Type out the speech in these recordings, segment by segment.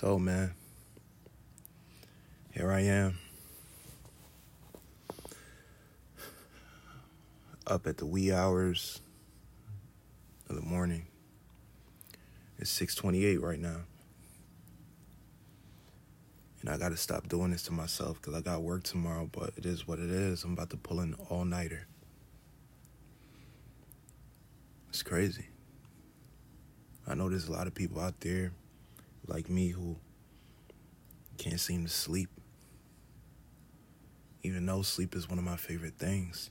So, man, here I am. Up at the wee hours of the morning. It's 6:28 right now. And I got to stop doing this to myself cuz I got work tomorrow, but it is what it is. I'm about to pull an all-nighter. It's crazy. I know there's a lot of people out there like me who can't seem to sleep, even though sleep is one of my favorite things.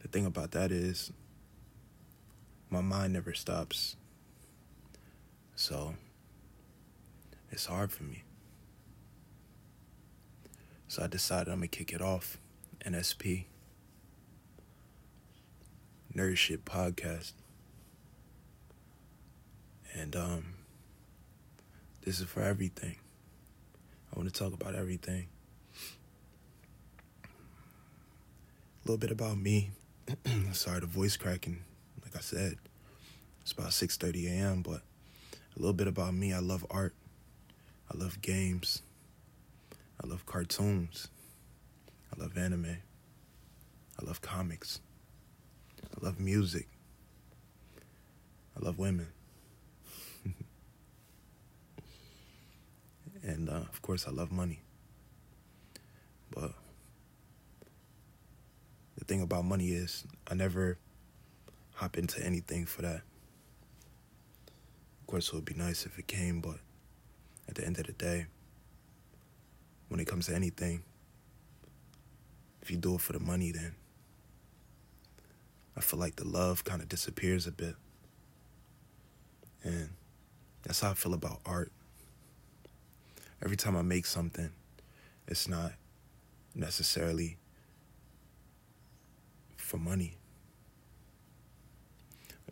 The thing about that is, my mind never stops. So, it's hard for me. So I decided I'm to kick it off. NSP. Nerd Shit Podcast. And um, this is for everything. I want to talk about everything. A little bit about me. Sorry, the voice cracking. Like I said, it's about 6:30 a.m. But a little bit about me. I love art. I love games. I love cartoons. I love anime. I love comics. I love music. I love women. And uh, of course, I love money. But the thing about money is, I never hop into anything for that. Of course, it would be nice if it came, but at the end of the day, when it comes to anything, if you do it for the money, then I feel like the love kind of disappears a bit. And that's how I feel about art. Every time I make something, it's not necessarily for money.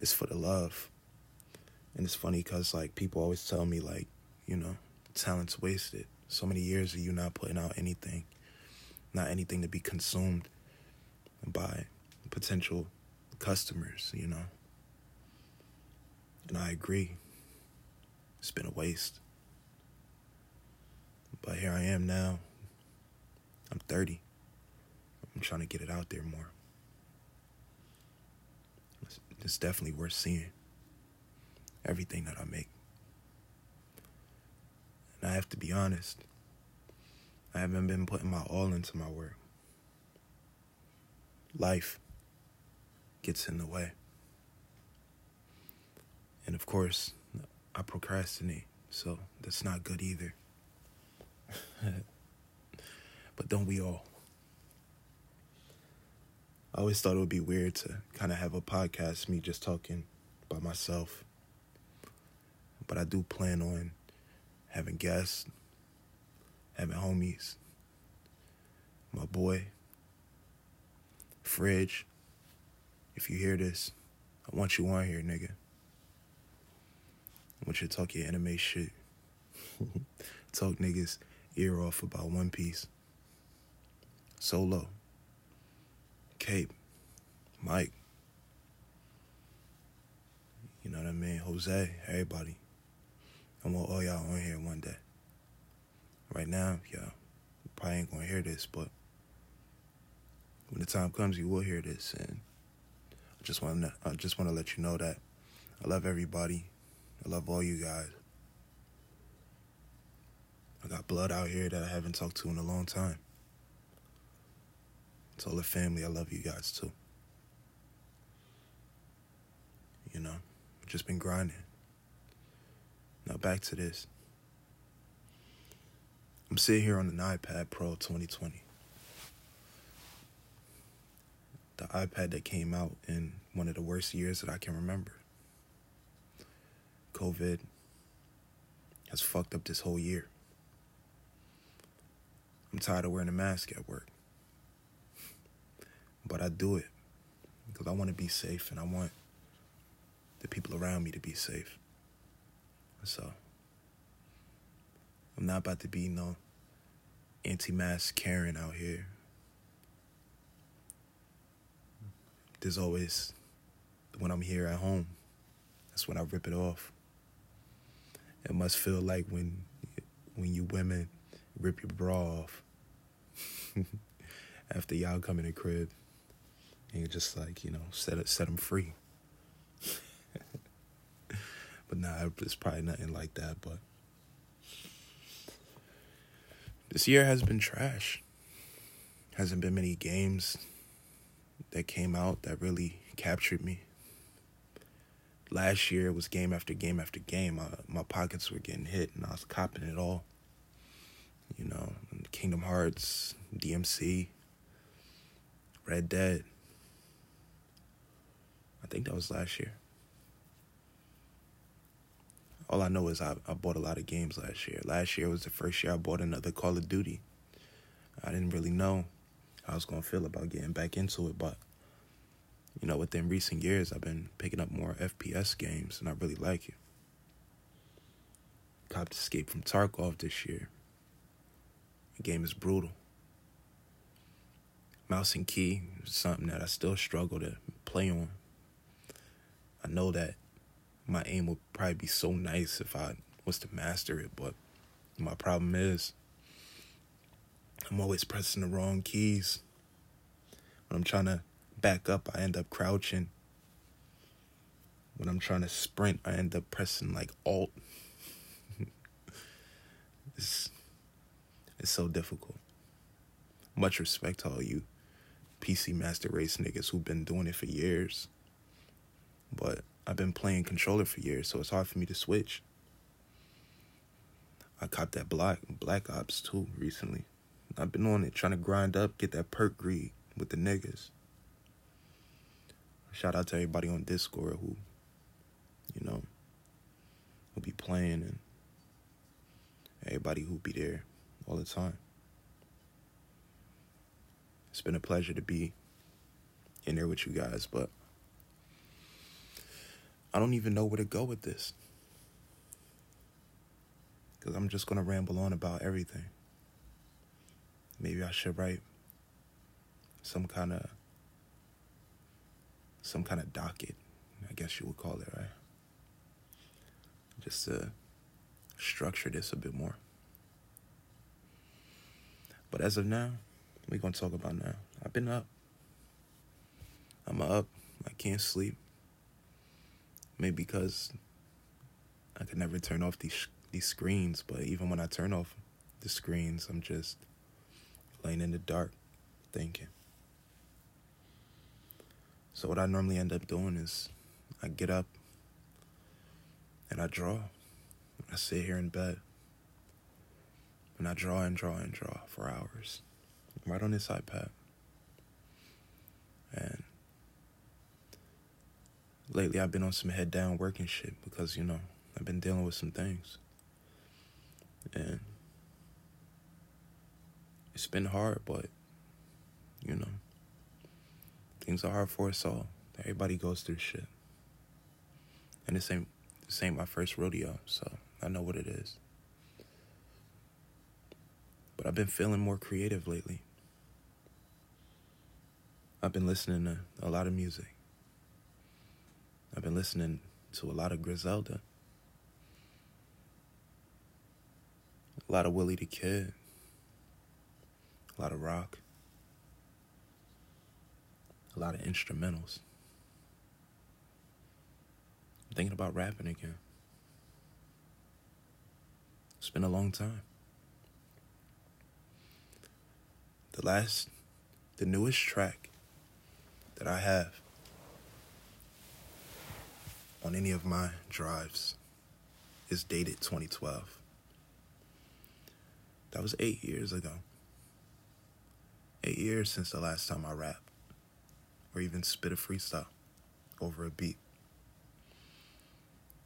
It's for the love. And it's funny because, like, people always tell me, like, you know, talent's wasted. So many years of you not putting out anything, not anything to be consumed by potential customers, you know. And I agree. It's been a waste. But here I am now. I'm 30. I'm trying to get it out there more. It's, it's definitely worth seeing. Everything that I make. And I have to be honest. I haven't been putting my all into my work. Life gets in the way. And of course, I procrastinate, so that's not good either. but don't we all? I always thought it would be weird to kind of have a podcast, me just talking by myself. But I do plan on having guests, having homies, my boy, Fridge. If you hear this, I want you on here, nigga. I want you to talk your anime shit. talk niggas ear off about One Piece. Solo. Cape. Mike. You know what I mean? Jose, everybody. I want all y'all on here one day. Right now, y'all probably ain't gonna hear this, but when the time comes, you will hear this, and I just want to I just want to let you know that I love everybody. I love all you guys. I got blood out here that I haven't talked to in a long time. To all the family, I love you guys too. You know, just been grinding. Now back to this. I'm sitting here on an iPad Pro 2020. The iPad that came out in one of the worst years that I can remember. COVID has fucked up this whole year. I'm tired of wearing a mask at work. But I do it because I want to be safe and I want the people around me to be safe. So I'm not about to be no anti-mask Karen out here. There's always when I'm here at home. That's when I rip it off. It must feel like when when you women rip your bra off after y'all come in the crib and just like, you know, set it, set them free. but nah, it's probably nothing like that. But this year has been trash. Hasn't been many games that came out that really captured me. Last year it was game after game after game. My, my pockets were getting hit and I was copping it all. You know, Kingdom Hearts, DMC, Red Dead. I think that was last year. All I know is I, I bought a lot of games last year. Last year was the first year I bought another Call of Duty. I didn't really know how I was going to feel about getting back into it, but you know, within recent years, I've been picking up more FPS games, and I really like it. Copped Escape from Tarkov this year. The game is brutal. Mouse and key is something that I still struggle to play on. I know that my aim would probably be so nice if I was to master it, but my problem is I'm always pressing the wrong keys. When I'm trying to back up, I end up crouching. When I'm trying to sprint, I end up pressing like Alt. it's so difficult. Much respect to all you PC Master Race niggas who've been doing it for years. But I've been playing controller for years, so it's hard for me to switch. I copped that Black Black Ops 2 recently. I've been on it trying to grind up, get that perk greed with the niggas. Shout out to everybody on Discord who, you know, will be playing and everybody who be there all the time. It's been a pleasure to be in there with you guys, but I don't even know where to go with this. Because I'm just going to ramble on about everything. Maybe I should write some kind of some kind of docket, I guess you would call it, right? Just to structure this a bit more. But as of now, we're going to talk about now. I've been up. I'm up. I can't sleep. Maybe because I could never turn off these these screens, but even when I turn off the screens, I'm just laying in the dark thinking. So what I normally end up doing is I get up and I draw. I sit here in bed and I draw and draw and draw for hours right on this iPad. And lately I've been on some head down working shit because, you know, I've been dealing with some things. And it's been hard, but, you know, Things are hard for us all. Everybody goes through shit. And this ain't this ain't my first rodeo, so I know what it is. But I've been feeling more creative lately. I've been listening to a lot of music. I've been listening to a lot of Griselda. A lot of Willie the Kid. A lot of rock a lot of instrumentals. I'm thinking about rapping again. It's been a long time. The last, the newest track that I have on any of my drives is dated 2012. That was eight years ago. Eight years since the last time I rapped or even spit a freestyle over a beat.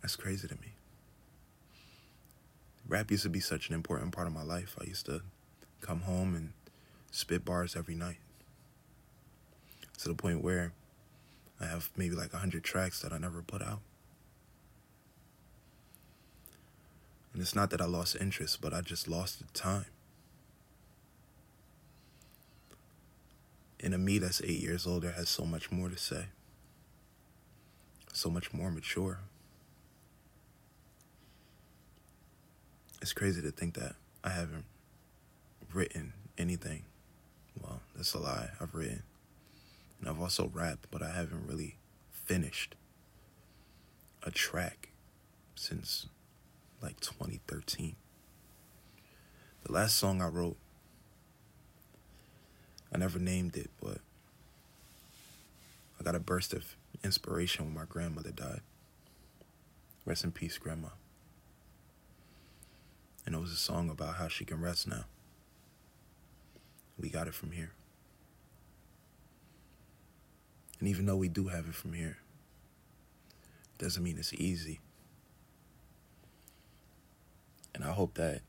That's crazy to me. Rap used to be such an important part of my life. I used to come home and spit bars every night to the point where I have maybe like 100 tracks that I never put out. And it's not that I lost interest, but I just lost the time. And a me that's eight years older has so much more to say, so much more mature. it's crazy to think that I haven't written anything. That's a lie. I've written. And I've also rapped, but I haven't really finished a track since like 2013. The last song I wrote, I never named it, but I got a burst of inspiration when my grandmother died. Rest in peace, Grandma. And it was a song about how she can rest now. We got it from here. And even though we do have it from here, doesn't mean it's easy. And I hope that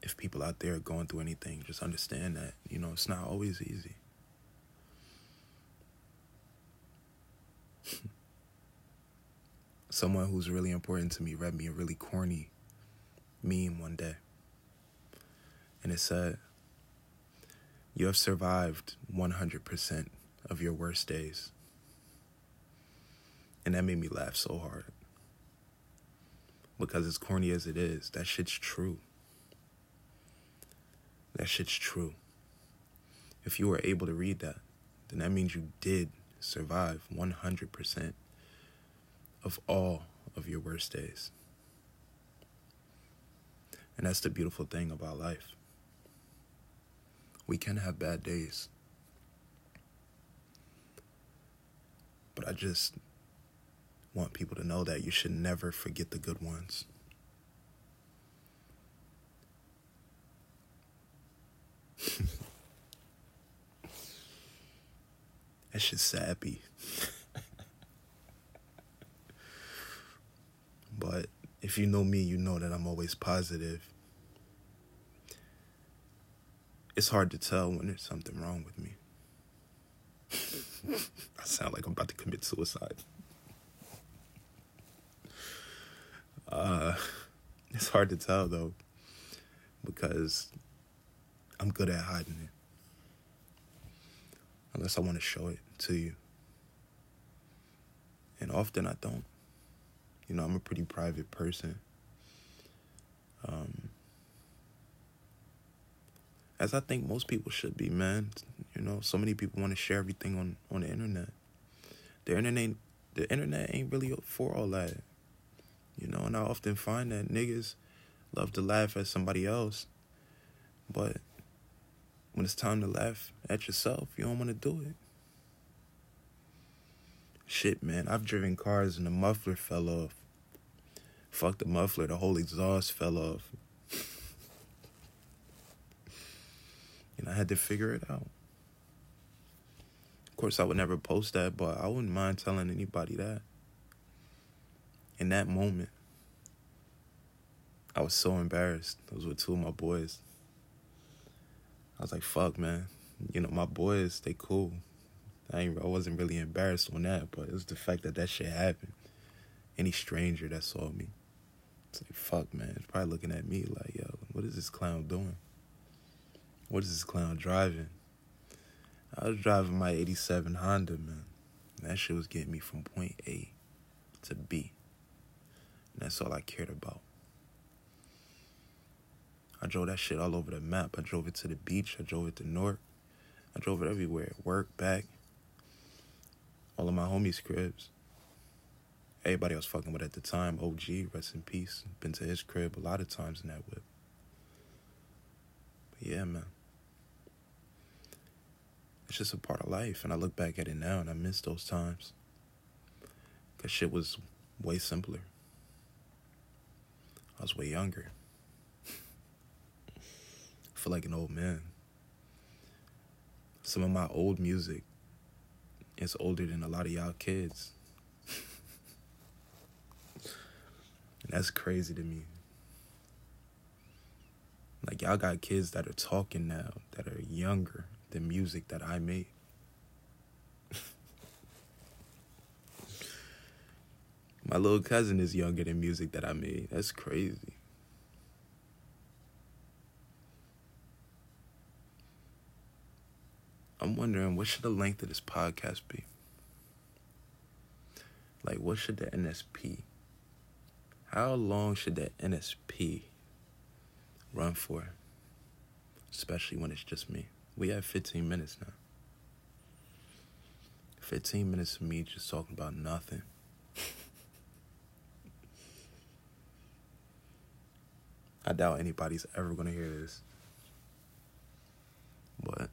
if people out there are going through anything, just understand that, you know, it's not always easy. Someone who's really important to me read me a really corny meme one day. And it said, You have survived 100% of your worst days. And that made me laugh so hard. Because as corny as it is, that shit's true. That shit's true. If you were able to read that, then that means you did survive 100% of all of your worst days. And that's the beautiful thing about life. We can have bad days. But I just want people to know that you should never forget the good ones. That's just sappy. but if you know me, you know that I'm always positive. It's hard to tell when there's something wrong with me. I sound like I'm about to commit suicide. Uh, it's hard to tell though, because I'm good at hiding it. Unless I want to show it to you. And often I don't. You know, I'm a pretty private person. Um, as I think most people should be, man. You know, so many people want to share everything on, on the internet. The internet, the internet ain't really for all that. You know, and I often find that niggas love to laugh at somebody else, but when it's time to laugh at yourself, you don't want to do it. Shit, man, I've driven cars and the muffler fell off. Fuck the muffler, the whole exhaust fell off. And I had to figure it out. Of course, I would never post that, but I wouldn't mind telling anybody that. In that moment, I was so embarrassed. I was with two of my boys. I was like, fuck, man. You know, my boys, they cool. I, ain't, I wasn't really embarrassed on that, but it was the fact that that shit happened. Any stranger that saw me, it's like, fuck, man. It's probably looking at me like, yo, what is this clown doing? What is this clown driving? I was driving my 87 Honda, man. that shit was getting me from point A to B. And that's all I cared about. I drove that shit all over the map. I drove it to the beach. I drove it to North. I drove it everywhere. Work, back. All of my homies' cribs. Everybody I was fucking with at the time, OG, rest in peace. Been to his crib a lot of times in that whip. But yeah, man. It's just a part of life. And I look back at it now and I miss those times. Because shit was way simpler. I was way younger I feel like an old man. Some of my old music is older than a lot of y'all kids. and that's crazy to me. Like y'all got kids that are talking now that are younger than music that I made. My little cousin is younger than music that I made. That's crazy. I'm wondering what should the length of this podcast be? Like, what should the NSP? How long should that NSP run for, especially when it's just me. We have 15 minutes now. 15 minutes of me just talking about nothing. I doubt anybody's ever going to hear this. But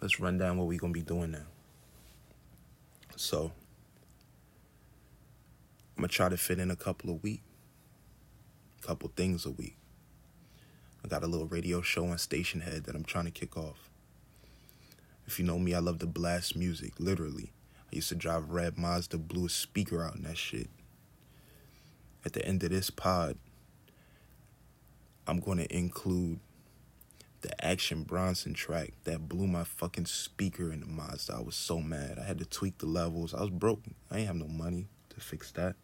let's run down what we're going to be doing now. So, I'm going to try to fit in a couple of week, couple things a week. I got a little radio show on Stationhead that I'm trying to kick off. If you know me, I love to blast music, literally. I used to drive red Mazda, blew a speaker out in that shit. At the end of this pod, I'm going to include the Action Bronson track that blew my fucking speaker in the Mazda. I was so mad. I had to tweak the levels. I was broke. I ain't have no money to fix that.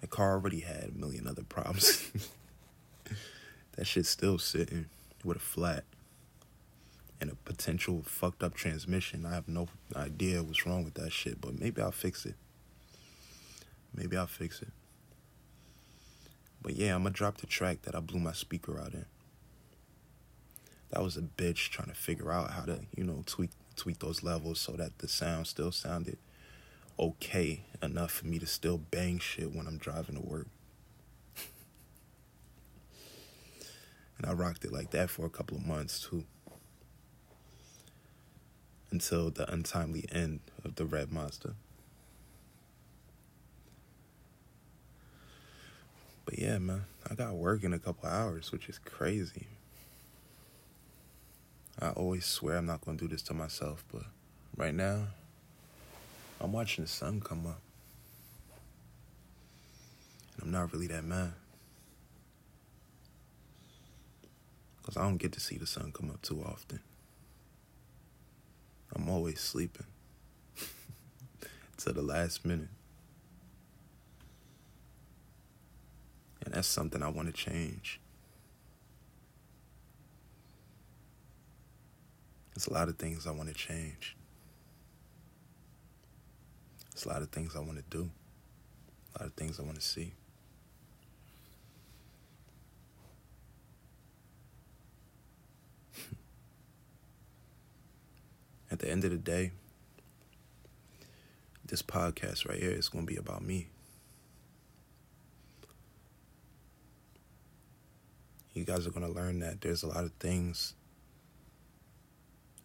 The car already had a million other problems. that shit's still sitting with a flat and a potential fucked up transmission. I have no idea what's wrong with that shit, but maybe I'll fix it. Maybe I'll fix it. But yeah, I'm gonna drop the track that I blew my speaker out in. That was a bitch trying to figure out how to, you know, tweak tweak those levels so that the sound still sounded okay enough for me to still bang shit when I'm driving to work. And I rocked it like that for a couple of months too. Until the untimely end of the Red Monster. But yeah, man, I got work in a couple hours, which is crazy. I always swear I'm not going to do this to myself, but right now, I'm watching the sun come up. And I'm not really that mad. Because I don't get to see the sun come up too often. I'm always sleeping. to the last minute. And that's something I want to change. There's a lot of things I want to change. There's a lot of things I want to do. A lot of things I want to see. At the end of the day, this podcast right here is going to be about me. You guys are going to learn that there's a lot of things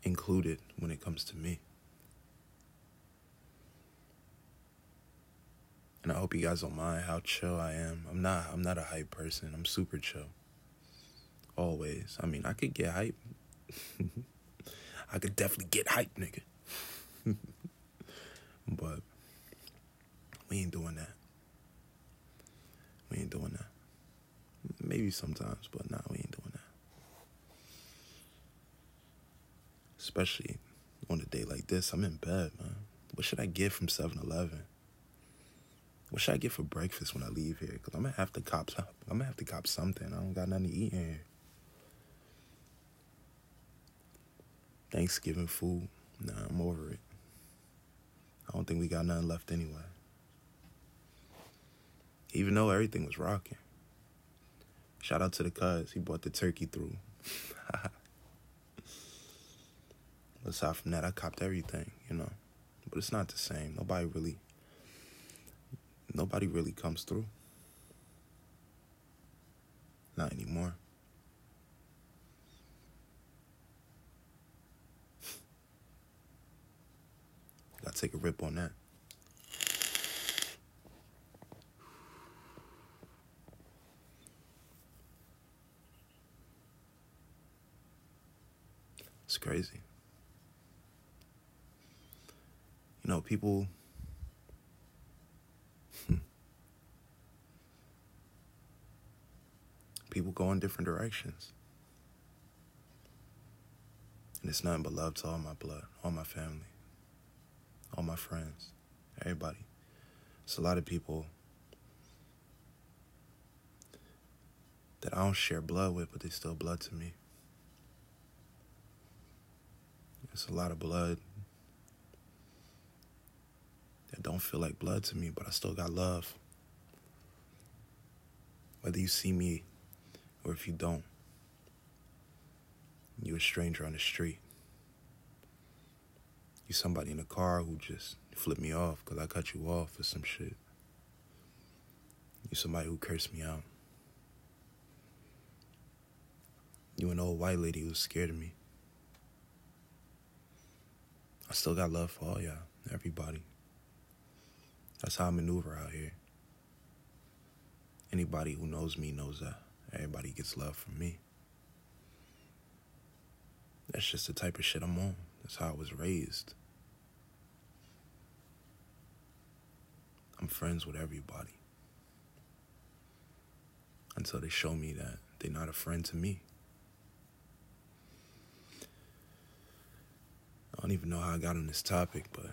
included when it comes to me. And I hope you guys don't mind how chill I am. I'm not I'm not a hype person. I'm super chill. Always. I mean, I could get hype. I could definitely get hype, nigga. but we ain't doing that. We ain't doing that. Maybe sometimes, but nah, we ain't doing that. Especially on a day like this, I'm in bed, man. What should I get from 7 Eleven? What should I get for breakfast when I leave here? Because I'm to have to cop I'm to have to cop something. I don't got nothing to eat in here. Thanksgiving food. Nah, I'm over it. I don't think we got nothing left anyway. Even though everything was rocking. Shout out to the cuz. He brought the turkey through. Aside from that, I copped everything, you know. But it's not the same. Nobody really nobody really comes through. Not anymore. Take a rip on that. It's crazy. You know, people. people go in different directions. And it's nothing but love to all my blood, all my family, all my friends, everybody. It's a lot of people that I don't share blood with, but they still blood to me. It's a lot of blood that don't feel like blood to me, but I still got love. Whether you see me or if you don't, you're a stranger on the street. You somebody in a car who just flipped me off because I cut you off or some shit. You somebody who cursed me out. You an old white lady who's scared of me. I still got love for all y'all, everybody. That's how I maneuver out here. Anybody who knows me knows that everybody gets love from me. That's just the type of shit I'm on. That's how I was raised. I'm friends with everybody. Until they show me that they're not a friend to me. I don't even know how I got on this topic, but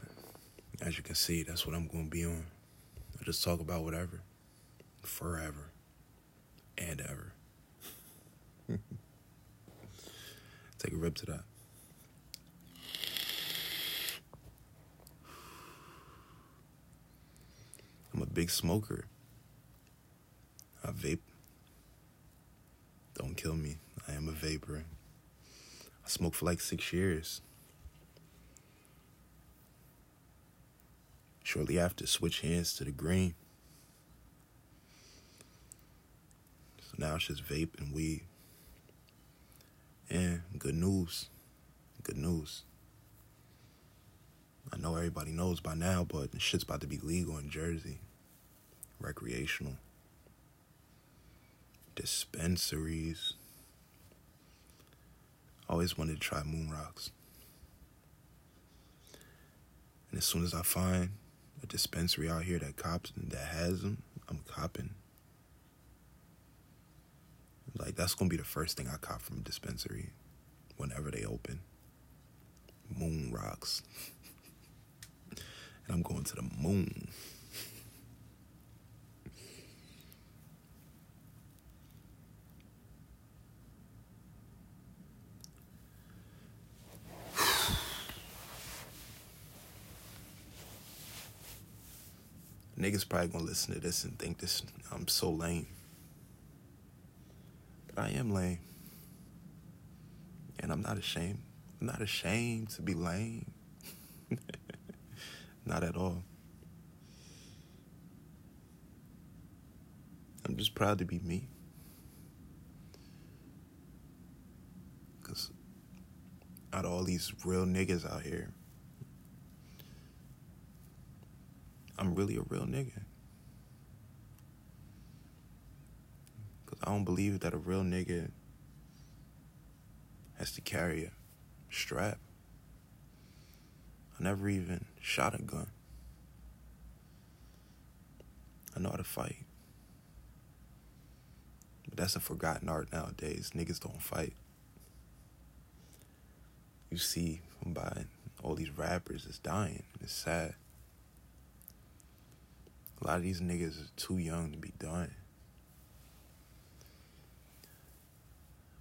as you can see, that's what I'm going to be on. I just talk about whatever, forever and ever. Take a rip to that. Big smoker. I vape. Don't kill me. I am a vapor. I smoked for like six years. Shortly after, switch hands to the green. So now it's just vape and weed. And good news. Good news. I know everybody knows by now, but shit's about to be legal in Jersey. Recreational. Dispensaries. Always wanted to try moon rocks. And as soon as I find a dispensary out here that cops that has them, I'm copping. Like that's gonna be the first thing I cop from a dispensary whenever they open. Moon rocks. and I'm going to the moon. Niggas probably gonna listen to this and think this I'm so lame. But I am lame. And I'm not ashamed. I'm not ashamed to be lame. not at all. I'm just proud to be me. Because out of all these real niggas out here, I'm really a real nigga. Because I don't believe that a real nigga has to carry a strap. I never even shot a gun. I know how to fight. But that's a forgotten art nowadays. Niggas don't fight. You see by all these rappers is dying. It's sad. A lot of these niggas are too young to be done.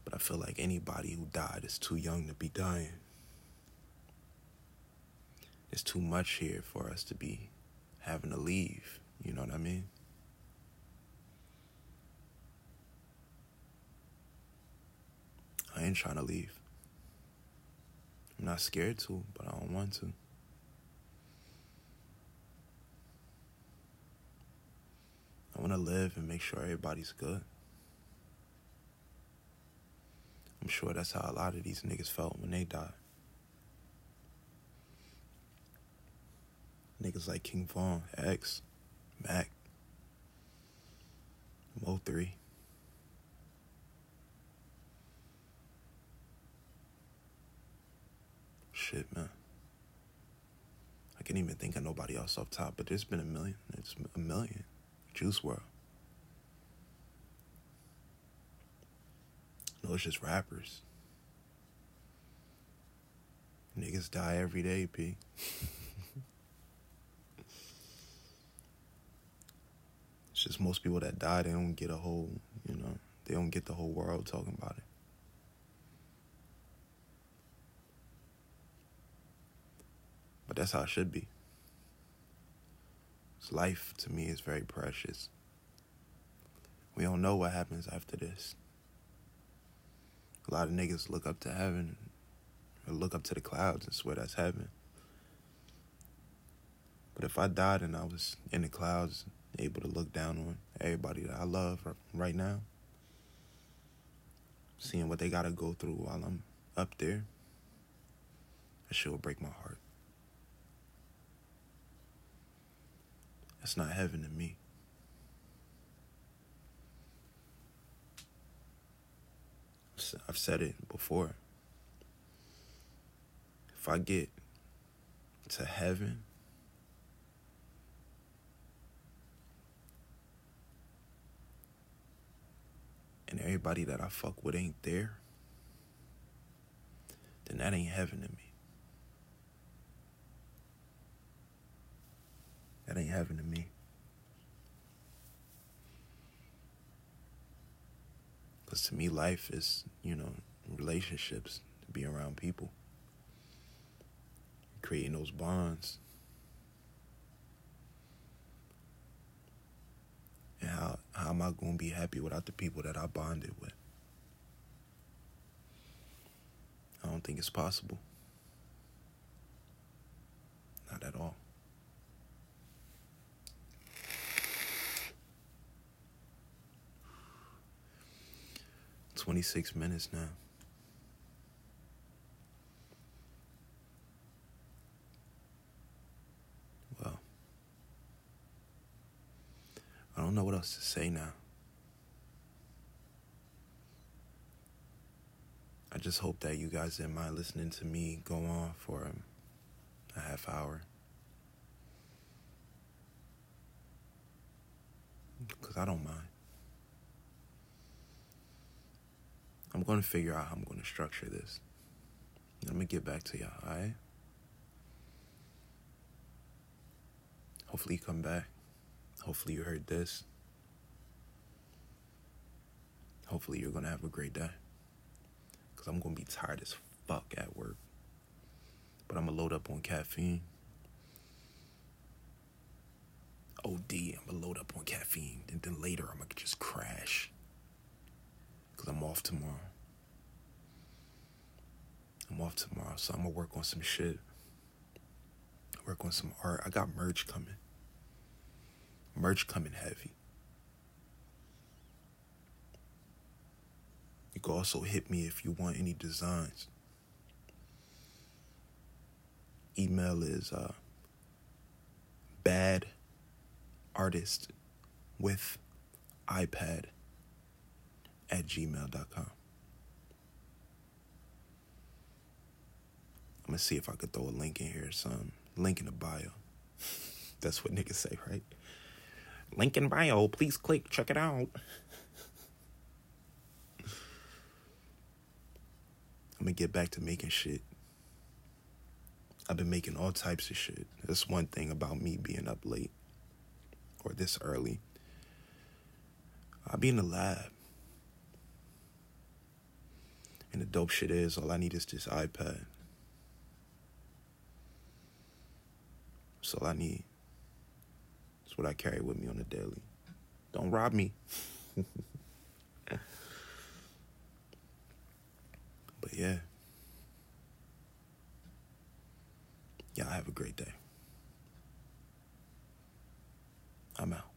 But I feel like anybody who died is too young to be dying. There's too much here for us to be having to leave. You know what I mean? I ain't trying to leave. I'm not scared to, but I don't want to. I want to live and make sure everybody's good. I'm sure that's how a lot of these niggas felt when they died. Niggas like King Von, X, Mac, Mo3. Shit, man. I can't even think of nobody else off top, but there's been a million. It's a million. Juice WRLD. No, it's just rappers. Niggas die every day, P. it's just most people that die, they don't get a whole, you know, they don't get the whole world talking about it. But that's how it should be. Life to me is very precious. We don't know what happens after this. A lot of niggas look up to heaven or look up to the clouds and swear that's heaven. But if I died and I was in the clouds, able to look down on everybody that I love right now, seeing what they got to go through while I'm up there, that shit will break my heart. That's not heaven to me. I've said it before. If I get to heaven, and everybody that I fuck with ain't there, then that ain't heaven to me. That ain't heaven to me. Because to me, life is, you know, relationships, to be around people, creating those bonds. And how, how am I going to be happy without the people that I bonded with? I don't think it's possible. Not at all. 26 minutes now. Well, I don't know what else to say now. I just hope that you guys didn't mind listening to me go on for um, a half hour. Because I don't mind. I'm going to figure out how I'm going to structure this. I'm going to get back to y'all, alright? Hopefully, you come back. Hopefully, you heard this. Hopefully, you're going to have a great day. Because I'm going to be tired as fuck at work. But I'm going to load up on caffeine. OD, I'm going to load up on caffeine. And then later, I'm going to just crash because I'm off tomorrow. I'm off tomorrow, so I'm gonna work on some shit. Work on some art. I got merch coming. Merch coming heavy. You can also hit me if you want any designs. Email is uh, bad artist with iPad at gmail.com. I'm gonna see if I could throw a link in here, some link in the bio. That's what niggas say, right? Link in bio, please click, check it out. I'm gonna get back to making shit. I've been making all types of shit. That's one thing about me being up late or this early. I'll be in the lab. And the dope shit is, all I need is this iPad. That's all I need. It's what I carry with me on the daily. Don't rob me. but yeah. Y'all have a great day. I'm out.